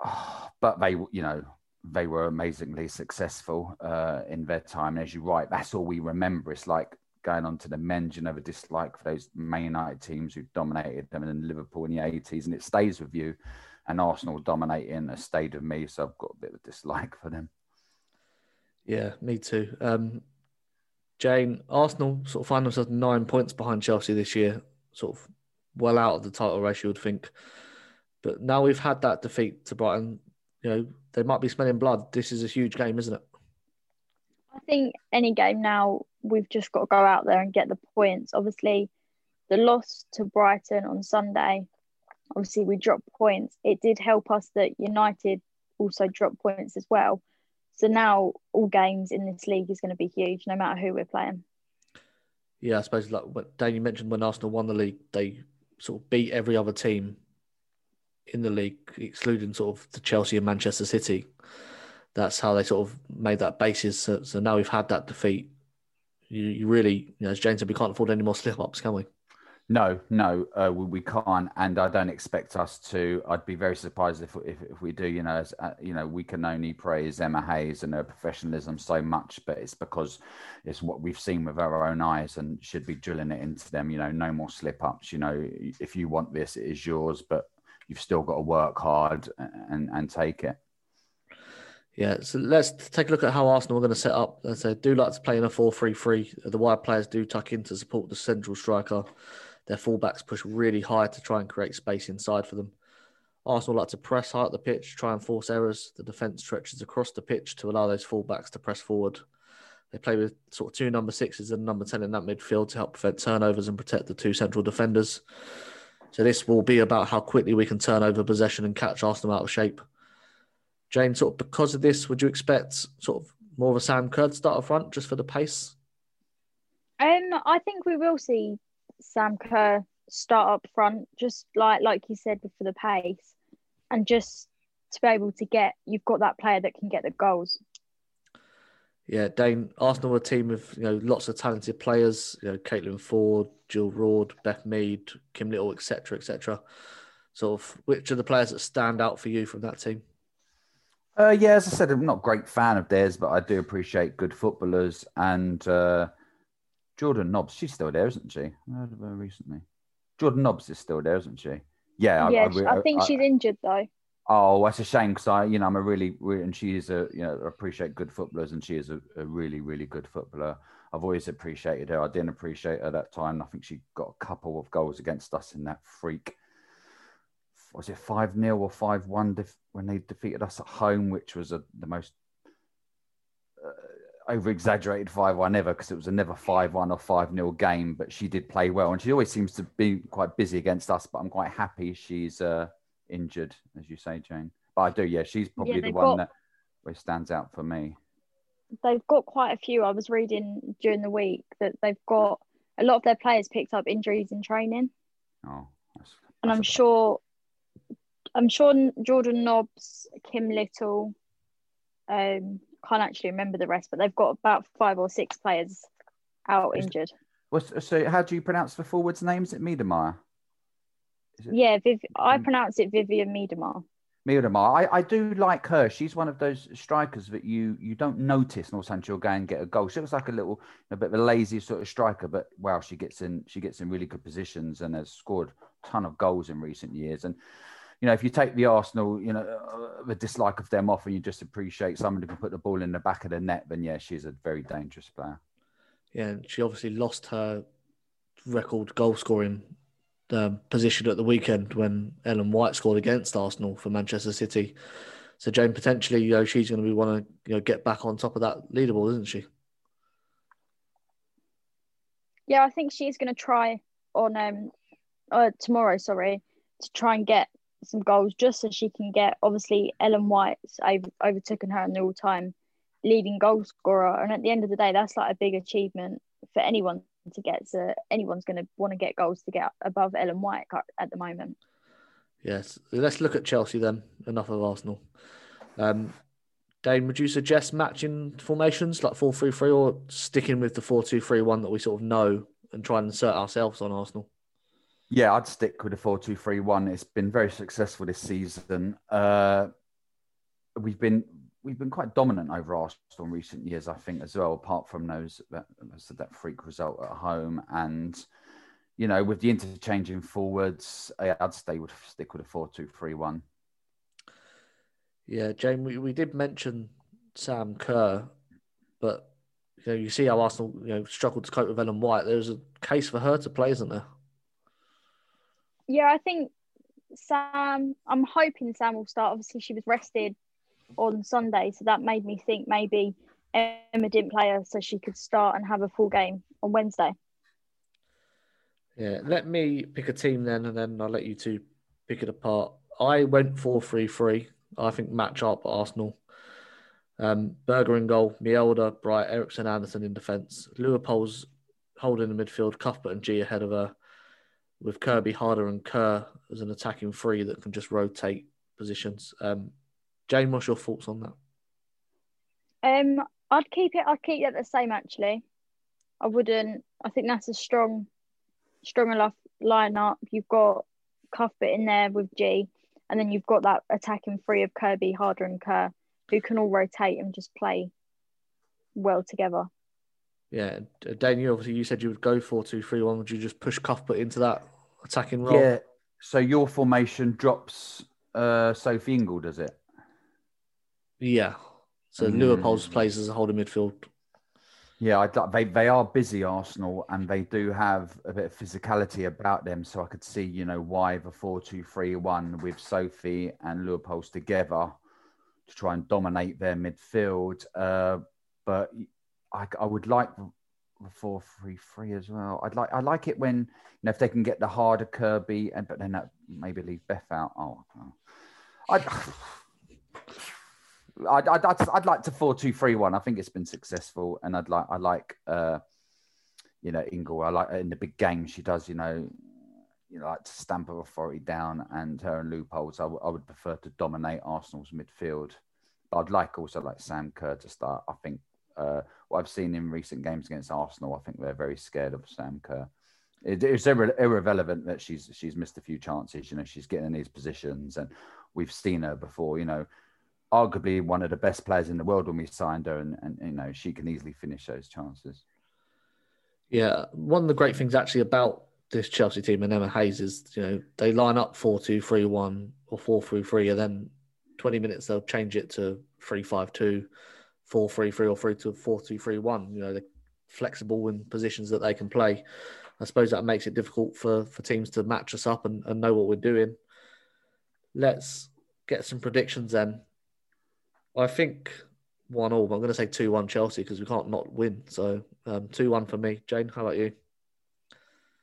but they, you know, they were amazingly successful uh, in their time. And as you write, that's all we remember. It's like going on to the men's, you know, the dislike for those Man United teams who dominated them, and then Liverpool in the 80s, and it stays with you and Arsenal dominating a stayed of me, so I've got a bit of a dislike for them. Yeah, me too. Um, Jane, Arsenal sort of find themselves nine points behind Chelsea this year, sort of well out of the title race, you would think. But now we've had that defeat to Brighton, you know, they might be smelling blood. This is a huge game, isn't it? I think any game now, we've just got to go out there and get the points. Obviously, the loss to Brighton on Sunday obviously we dropped points. It did help us that United also dropped points as well. So now all games in this league is going to be huge, no matter who we're playing. Yeah, I suppose like what Daniel mentioned when Arsenal won the league, they sort of beat every other team in the league, excluding sort of the Chelsea and Manchester City. That's how they sort of made that basis. So, so now we've had that defeat. You, you really, you know, as James said, we can't afford any more slip ups, can we? No, no, uh, we, we, can't, and I don't expect us to. I'd be very surprised if if, if we do. You know, as, uh, you know, we can only praise Emma Hayes and her professionalism so much, but it's because it's what we've seen with our own eyes, and should be drilling it into them. You know, no more slip ups. You know, if you want this, it is yours, but you've still got to work hard and and take it. Yeah, so let's take a look at how Arsenal are going to set up. As I do like to play in a 4 3 3. The wide players do tuck in to support the central striker. Their fullbacks push really high to try and create space inside for them. Arsenal like to press high at the pitch, try and force errors. The defence stretches across the pitch to allow those fullbacks to press forward. They play with sort of two number sixes and number 10 in that midfield to help prevent turnovers and protect the two central defenders. So this will be about how quickly we can turn over possession and catch Arsenal out of shape. Jane, sort of because of this, would you expect sort of more of a Sam Kerr to start up front just for the pace? Um, I think we will see Sam Kerr start up front, just like like you said for the pace, and just to be able to get you've got that player that can get the goals. Yeah, Dayne, Arsenal are a team of you know lots of talented players. You know, Caitlin Foord, Jill Roord, Beth Mead, Kim Little, etc., etc. Sort of, which are the players that stand out for you from that team? Uh, yeah, as I said, I'm not a great fan of theirs, but I do appreciate good footballers. And uh, Jordan Nobbs, she's still there, isn't she? I heard of her recently. Jordan Nobbs is still there, isn't she? Yeah, yeah. I, I, I think I, she's injured though. Oh, that's a shame because I, you know, I'm a really, really, and she is a, you know, appreciate good footballers, and she is a, a, really, really good footballer. I've always appreciated her. I didn't appreciate her that time. I think she got a couple of goals against us in that freak. Was it five 0 or five one def- when they defeated us at home, which was a, the most uh, over exaggerated five one ever because it was a never five one or five 0 game. But she did play well, and she always seems to be quite busy against us. But I'm quite happy she's. Uh, injured, as you say, Jane. But I do, yeah, she's probably yeah, the one got, that stands out for me. They've got quite a few. I was reading during the week that they've got a lot of their players picked up injuries in training. Oh, that's, that's and I'm sure, I'm sure Jordan Nobbs, Kim Little, um, can't actually remember the rest, but they've got about five or six players out injured. so, how do you pronounce the forwards' names at Miedema? Yeah, Viv- I pronounce it Vivianne Miedema. Miedema. I, I do like her. She's one of those strikers that you you don't notice, and all of a sudden she'll go and get a goal. She looks like a little, a bit of a lazy sort of striker, but wow, she gets in she gets in really good positions and has scored a ton of goals in recent years. And you know, if you take the Arsenal, you know, uh, the dislike of them off, and you just appreciate somebody who can put the ball in the back of the net, then yeah, she's a very dangerous player. Yeah, and she obviously lost her record goal scoring um, position at the weekend when Ellen White scored against Arsenal for Manchester City. So Jane potentially, you know, she's going to be want to you know get back on top of that leaderboard, isn't she? Yeah, I think she's going to try on um uh, tomorrow. Sorry, to try and get some goals just so she can get. Obviously, Ellen White's over, overtaken her in the all-time leading goal scorer, and at the end of the day, that's like a big achievement for anyone to get to anyone's going to want to get goals to get above Ellen White at the moment. Yes, let's look at Chelsea then. Enough of Arsenal. Um, Dayne, would you suggest matching formations like 4 3 3 or sticking with the 4 2 3 1 that we sort of know and try and insert ourselves on Arsenal? Yeah, I'd stick with a 4 2 3 1. It's been very successful this season. Uh, we've been we've been quite dominant over Arsenal in recent years, I think, as well. Apart from those that, that freak result at home, and you know, with the interchanging forwards, I'd stay with stick with a four-two-three-one. Yeah, Jane, we, we did mention Sam Kerr, but you know, you see how Arsenal you know struggled to cope with Ellen White. There's a case for her to play, isn't there? Yeah, I think Sam. I'm hoping Sam will start. Obviously, she was rested on Sunday. So that made me think maybe Emma didn't play her so she could start and have a full game on Wednesday. Yeah, let me pick a team then, and then I'll let you two pick it apart. I went 4 3 3. I think match up Arsenal. Um, Berger in goal, Mjelde, Bright, Eriksson, Andersson in defence. Leupolz holding the midfield, Cuthbert and Ji ahead of her, with Kirby, Harder, and Kerr as an attacking three that can just rotate positions. Um, Jane, what's your thoughts on that? Um, I'd keep it. I'd keep it the same. Actually, I wouldn't. I think that's a strong, strong enough lineup. You've got Cuthbert in there with Ji, and then you've got that attacking three of Kirby, Harder, and Kerr, who can all rotate and just play well together. Yeah, Daniel. Obviously, you said you would go four two three one. Would you just push Cuthbert into that attacking role? Yeah. So your formation drops uh, Sophie Ingle, does it? Yeah. So mm. Leupolz plays as a holding midfield. Yeah, I, they they are busy Arsenal, and they do have a bit of physicality about them. So I could see, you know, why the four-two-three-one with Sophie and Leupolz together to try and dominate their midfield. Uh, but I, I would like the four-three-three as well. I'd like I like it when you know if they can get the Harder Kirby, and but then that maybe leave Beth out. Oh, I'd, I'd, I'd, I'd, I'd like to four two three one. I think it's been successful, and I'd like I like uh, you know Ingle. I like in the big game she does. You know, you know, like to stamp her authority down, and her and Leupolz. I, w- I would prefer to dominate Arsenal's midfield. But I'd like also like Sam Kerr to start. I think uh, what I've seen in recent games against Arsenal, I think they're very scared of Sam Kerr. It, it's irre- irrelevant that she's she's missed a few chances. You know, she's getting in these positions, and we've seen her before. You know, arguably one of the best players in the world when we signed her, and, and you know she can easily finish those chances. Yeah, one of the great things actually about this Chelsea team and Emma Hayes is, you know, they line up 4 2 3 1 or 4 3 3, and then 20 minutes they'll change it to 3 5 2, 4 3 3, or 3 to 4 2 3 1. You know, they're flexible in positions that they can play. I suppose that makes it difficult for, for teams to match us up and, and know what we're doing. Let's get some predictions then. I think one all. I'm going to say two one Chelsea because we can't not win. So um, two one for me. Jane, how about you?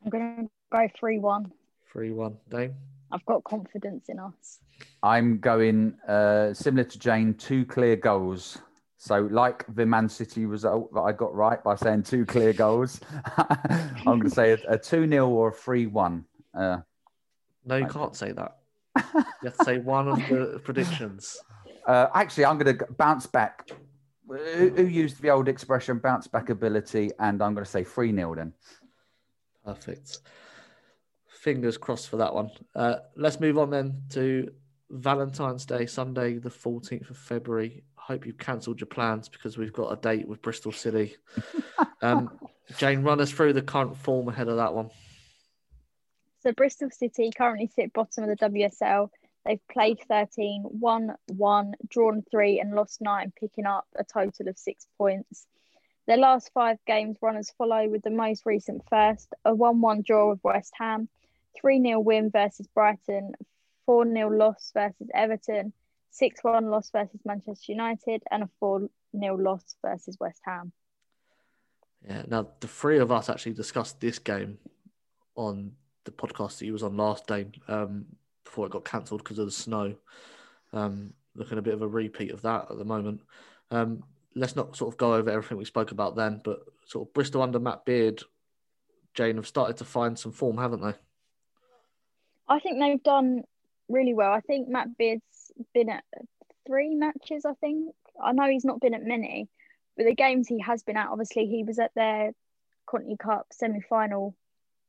I'm going to go 3 1. Three one. Dayne. I've got confidence in us. I'm going uh, similar to Jane, two clear goals. So, like the Man City result that I got right by saying two clear goals, I'm going to say a, a 2 0 or a 3 1. Uh, No, you can't say that. You have to say one of the predictions. uh, actually, I'm going to bounce back. Who, who used the old expression bounce back ability? And I'm going to say 3 0 then. Perfect. Fingers crossed for that one. Uh, let's move on then to Valentine's Day, Sunday, the 14th of February. Hope you've cancelled your plans because we've got a date with Bristol City. Um, Jane, run us through the current form ahead of that one. So Bristol City currently sit bottom of the WSL. They've played 13, won one, drawn three, and lost nine, picking up a total of six points. Their last five games run as follow with the most recent first, a 1 1 draw with West Ham, 3 0 win versus Brighton, 4 0 loss versus Everton, 6 1 loss versus Manchester United, and a 4 0 loss versus West Ham. Yeah. Now, the three of us actually discussed this game on the podcast that he was on last day um, before it got cancelled because of the snow. Um, looking a bit of a repeat of that at the moment. Um, let's not sort of go over everything we spoke about then, but sort of Bristol under Matt Beard, Jane, have started to find some form, haven't they? I think they've done really well. I think Matt Beard's been at three matches, I think. I know he's not been at many, but the games he has been at, obviously, he was at their Conti Cup semi final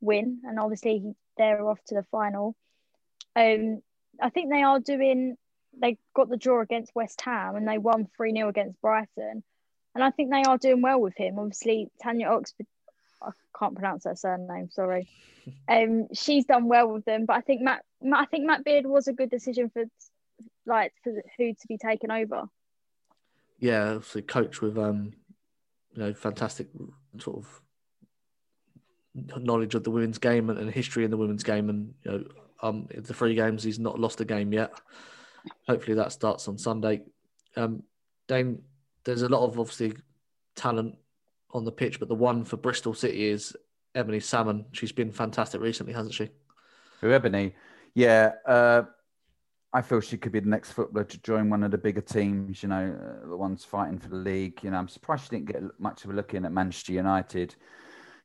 win, and obviously, he, they're off to the final. Um, I think they are doing, they got the draw against West Ham and they won 3 0 against Brighton. And I think they are doing well with him. Obviously, Tanya Oxford, I can't pronounce her surname, sorry. Um, she's done well with them, but I think Matt, Matt, I think Matt Beard was a good decision for, like, for who to be taken over. Yeah, obviously coach with um, you know, fantastic sort of knowledge of the women's game and, and history in the women's game, and you know, um, the three games he's not lost a game yet. Hopefully that starts on Sunday. Um, Dayne, there's a lot of obviously talent on the pitch, but the one for Bristol City is Ebony Salmon. She's been fantastic recently, hasn't she? For Ebony, yeah, uh, I feel she could be the next footballer to join one of the bigger teams. You know, uh, the ones fighting for the league. You know, I'm surprised she didn't get much of a look in at Manchester United.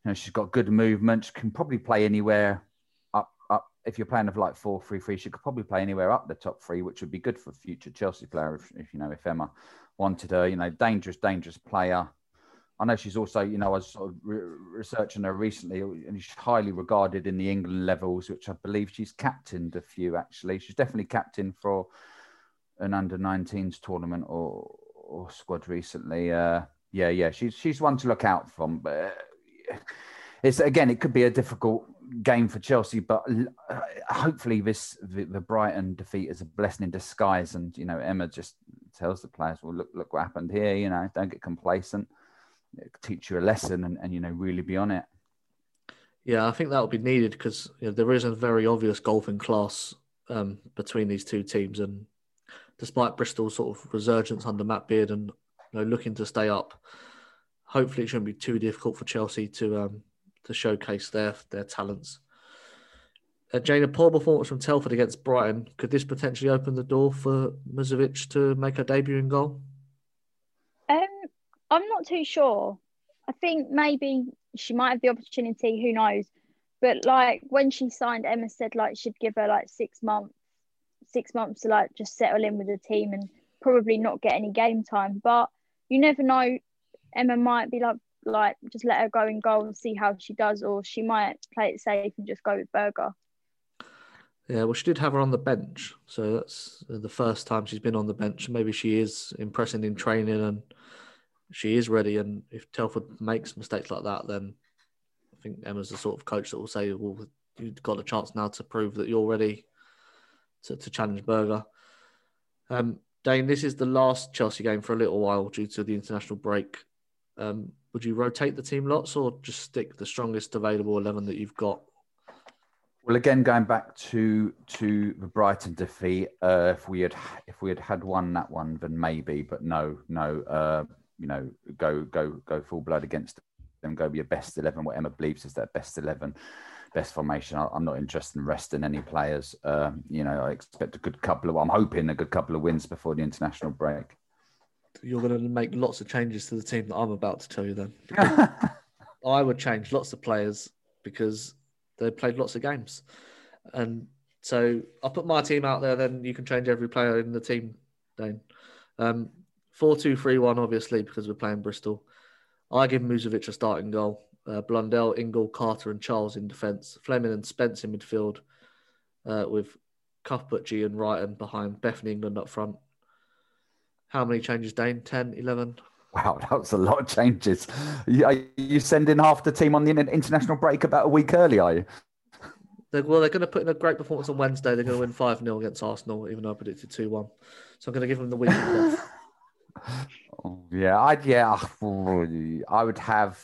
You know, she's got good movement. She can probably play anywhere up. Up if you're playing of like four three three, she could probably play anywhere up the top three, which would be good for future Chelsea player. If, if you know, if Emma wanted her, you know, dangerous, dangerous player. I know she's also, you know, I was sort of re- researching her recently, and she's highly regarded in the England levels, which I believe she's captained a few actually. She's definitely captain for an under 19s tournament or or squad recently. Uh, yeah, yeah, she's she's one to look out from. But uh, it's again, it could be a difficult game for Chelsea, but uh, hopefully this the, the Brighton defeat is a blessing in disguise. And you know, Emma just tells the players, "Well, look, look what happened here. You know, don't get complacent." Teach you a lesson and, and you know really be on it. Yeah, I think that would be needed because you know, there is a very obvious golfing class um, between these two teams, and despite Bristol's sort of resurgence under Matt Beard and you know, looking to stay up, hopefully it shouldn't be too difficult for Chelsea to um, to showcase their their talents. Uh, Jane, a poor performance from Telford against Brighton. Could this potentially open the door for Musovic to make her debut in goal? I'm not too sure. I think maybe she might have the opportunity. Who knows? But like when she signed, Emma said like she'd give her like six months, six months to like just settle in with the team and probably not get any game time. But you never know. Emma might be like like just let her go and go and see how she does, or she might play it safe and just go with Berger. Yeah, well, she did have her on the bench, so that's the first time she's been on the bench. Maybe she is impressing in training and she is ready. And if Telford makes mistakes like that, then I think Emma's the sort of coach that will say, "Well, you've got a chance now to prove that you're ready to, to challenge Berger." Um, Dayne, this is the last Chelsea game for a little while due to the international break. Um, would you rotate the team lots or just stick the strongest available eleven that you've got? Well, again, going back to to the Brighton defeat, uh, if we had if we had had won that one, then maybe, but no, no, uh, you know, go go go full blood against them, go be your best eleven. What Emma believes is that best eleven, best formation. I, am not interested in resting any players. Um, you know, I expect a good couple of. I'm hoping a good couple of wins before the international break. You're going to make lots of changes to the team that I'm about to tell you. Then I would change lots of players because they played lots of games, and so I'll put my team out there. Then you can change every player in the team. Dayne. Um, Four two three one, obviously, because we're playing Bristol. I give Musovic a starting goal. Uh, Blundell, Ingle, Carter, and Charles in defence. Fleming and Spence in midfield, uh, with Cuthbert, Ji, and Reiten behind. Bethany England up front. How many changes, Dayne? 10, 11? Wow, that was a lot of changes. Are you sending half the team on the international break about a week early, are you? They're, well, they're going to put in a great performance on Wednesday. They're going to win 5 0 against Arsenal, even though I predicted 2 1. So I'm going to give them the week off. yeah, I'd yeah, I would have.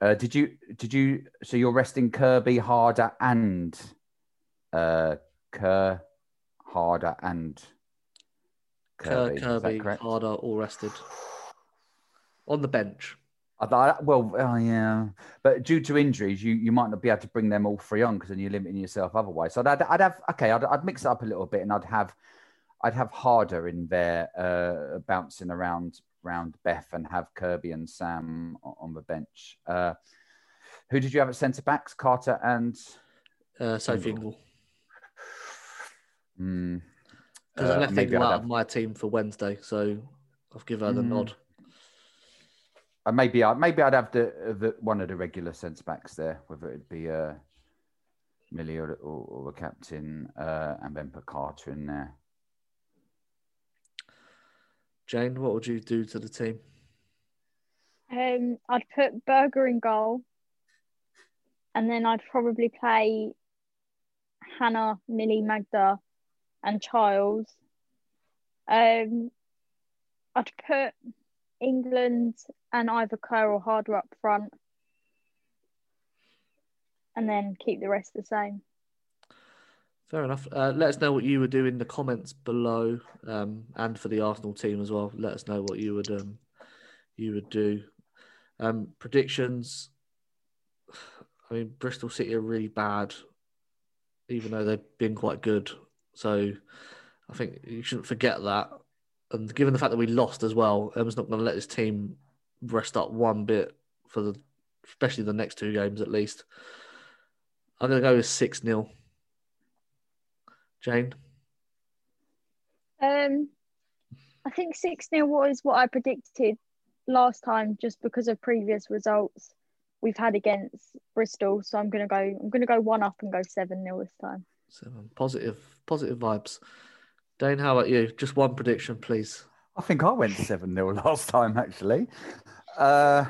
Uh, did you did you so you're resting Kirby Harder and uh Kerr Harder and Kirby, Kirby Harder all rested on the bench. I thought, well, uh, yeah, but due to injuries, you, you might not be able to bring them all three on because then you're limiting yourself otherwise. So I'd, I'd have okay, I'd, I'd mix it up a little bit, and I'd have I'd have Harder in there uh, bouncing around around Beth and have Kirby and Sam on the bench. Uh, who did you have at centre backs? Carter and uh, Sophie Ingle. Mm. Because uh, I left Ingle out have... of my team for Wednesday, so I've given her the mm. nod. Uh, maybe I maybe I'd have the, the one of the regular centre backs there, whether it'd be uh, Millie or, or, or the captain, uh, and then put Carter in there. Jane, what would you do to the team? Um, I'd put Berger in goal, and then I'd probably play Hannah, Millie, Magda, and Charles. Um, I'd put England and either Kerr or Harder up front, and then keep the rest the same. Fair enough. Uh, let us know what you would do in the comments below, um, and for the Arsenal team as well. Let us know what you would um, you would do. Um, predictions. I mean, Bristol City are really bad, even though they've been quite good. So I think you shouldn't forget that. And given the fact that we lost as well, Emma's not going to let this team rest up one bit for the, especially the next two games at least. I'm going to go with six 0 Jane? Um, I think 6 0 was what I predicted last time just because of previous results we've had against Bristol. So I'm gonna go I'm gonna go one up and go seven 0 this time. Seven. Positive positive vibes. Dayne, how about you? Just one prediction, please. I think I went seven 0 last time actually. Uh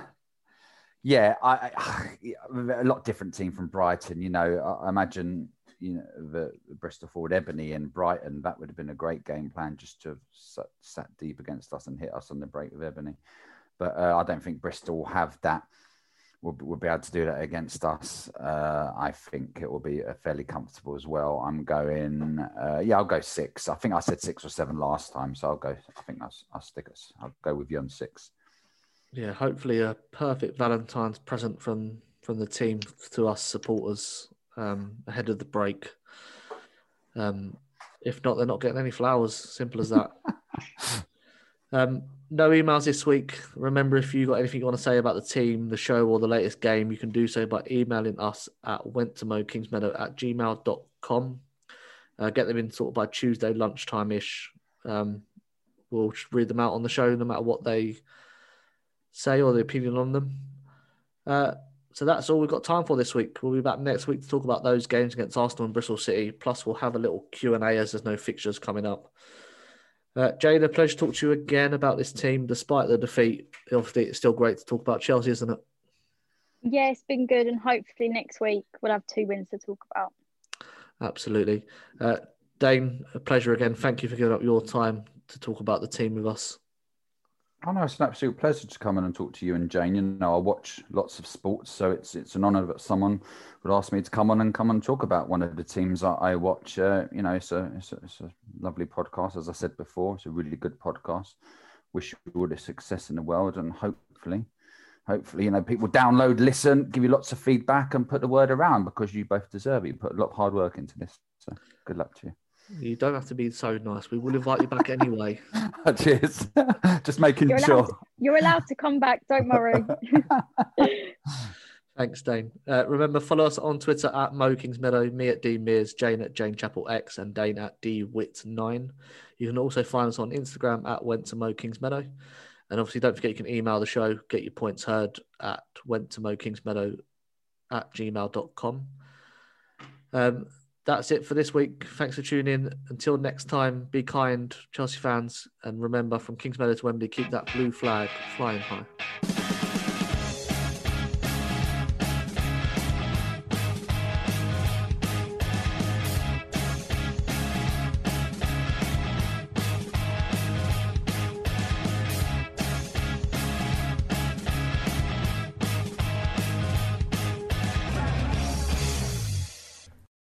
yeah, I, I, a lot different team from Brighton. You know, I, I imagine you know the, the, Bristol forward Ebony and Brighton, that would have been a great game plan just to have sat, sat, deep against us and hit us on the break with Ebony. but uh, I don't think Bristol will have that. Will, will be able to do that against us. Uh, I think it will be fairly comfortable as well. I'm going, uh, yeah, I'll go six. I think I said six or seven last time, so I'll go. I think I'll, I'll stick us. I'll go with you on six. Yeah, hopefully a perfect Valentine's present from from the team to us supporters um, ahead of the break. Um, if not, they're not getting any flowers. Simple as that. um, no emails this week. Remember, if you got anything you want to say about the team, the show, or the latest game, you can do so by emailing us at wenttomowkingsmeadow at gmail.com. Uh, get them in sort of by Tuesday lunchtime ish. Um, we'll read them out on the show no matter what they say or the opinion on them. Uh, so that's all we've got time for this week. We'll be back next week to talk about those games against Arsenal and Bristol City. Plus, we'll have a little Q and A as there's no fixtures coming up. Uh, Jade, a pleasure to talk to you again about this team, despite the defeat. Obviously, it's still great to talk about Chelsea, isn't it? Yeah, it's been good, and hopefully next week we'll have two wins to talk about. Absolutely, uh, Dayne. A pleasure again. Thank you for giving up your time to talk about the team with us. Oh no, it's an absolute pleasure to come in and talk to you and Jane. You know, I watch lots of sports, so it's it's an honour that someone would ask me to come on and come and talk about one of the teams I, I watch. Uh, you know, it's a, it's a, it's a lovely podcast, as I said before. It's a really good podcast. Wish you all the success in the world, and hopefully, hopefully, you know, people download, listen, give you lots of feedback, and put the word around because you both deserve it. You put a lot of hard work into this. So, good luck to you. You don't have to be so nice. We will invite you back anyway. Cheers. Just making You're sure. to, you're allowed to come back. Don't worry. Thanks, Dayne. Uh, remember, follow us on Twitter at Mow Kingsmeadow, me at D Mears, Jane at Jane Chappell X, and Dayne at D Wit9. You can also find us on Instagram at Went to Mow Kingsmeadow. And obviously, don't forget you can email the show, get your points heard at Went to Mow Kingsmeadow at gmail.com. Um, that's it for this week. Thanks for tuning in. Until next time, be kind, Chelsea fans. And remember, from Kingsmeadow to Wembley, keep that blue flag flying high.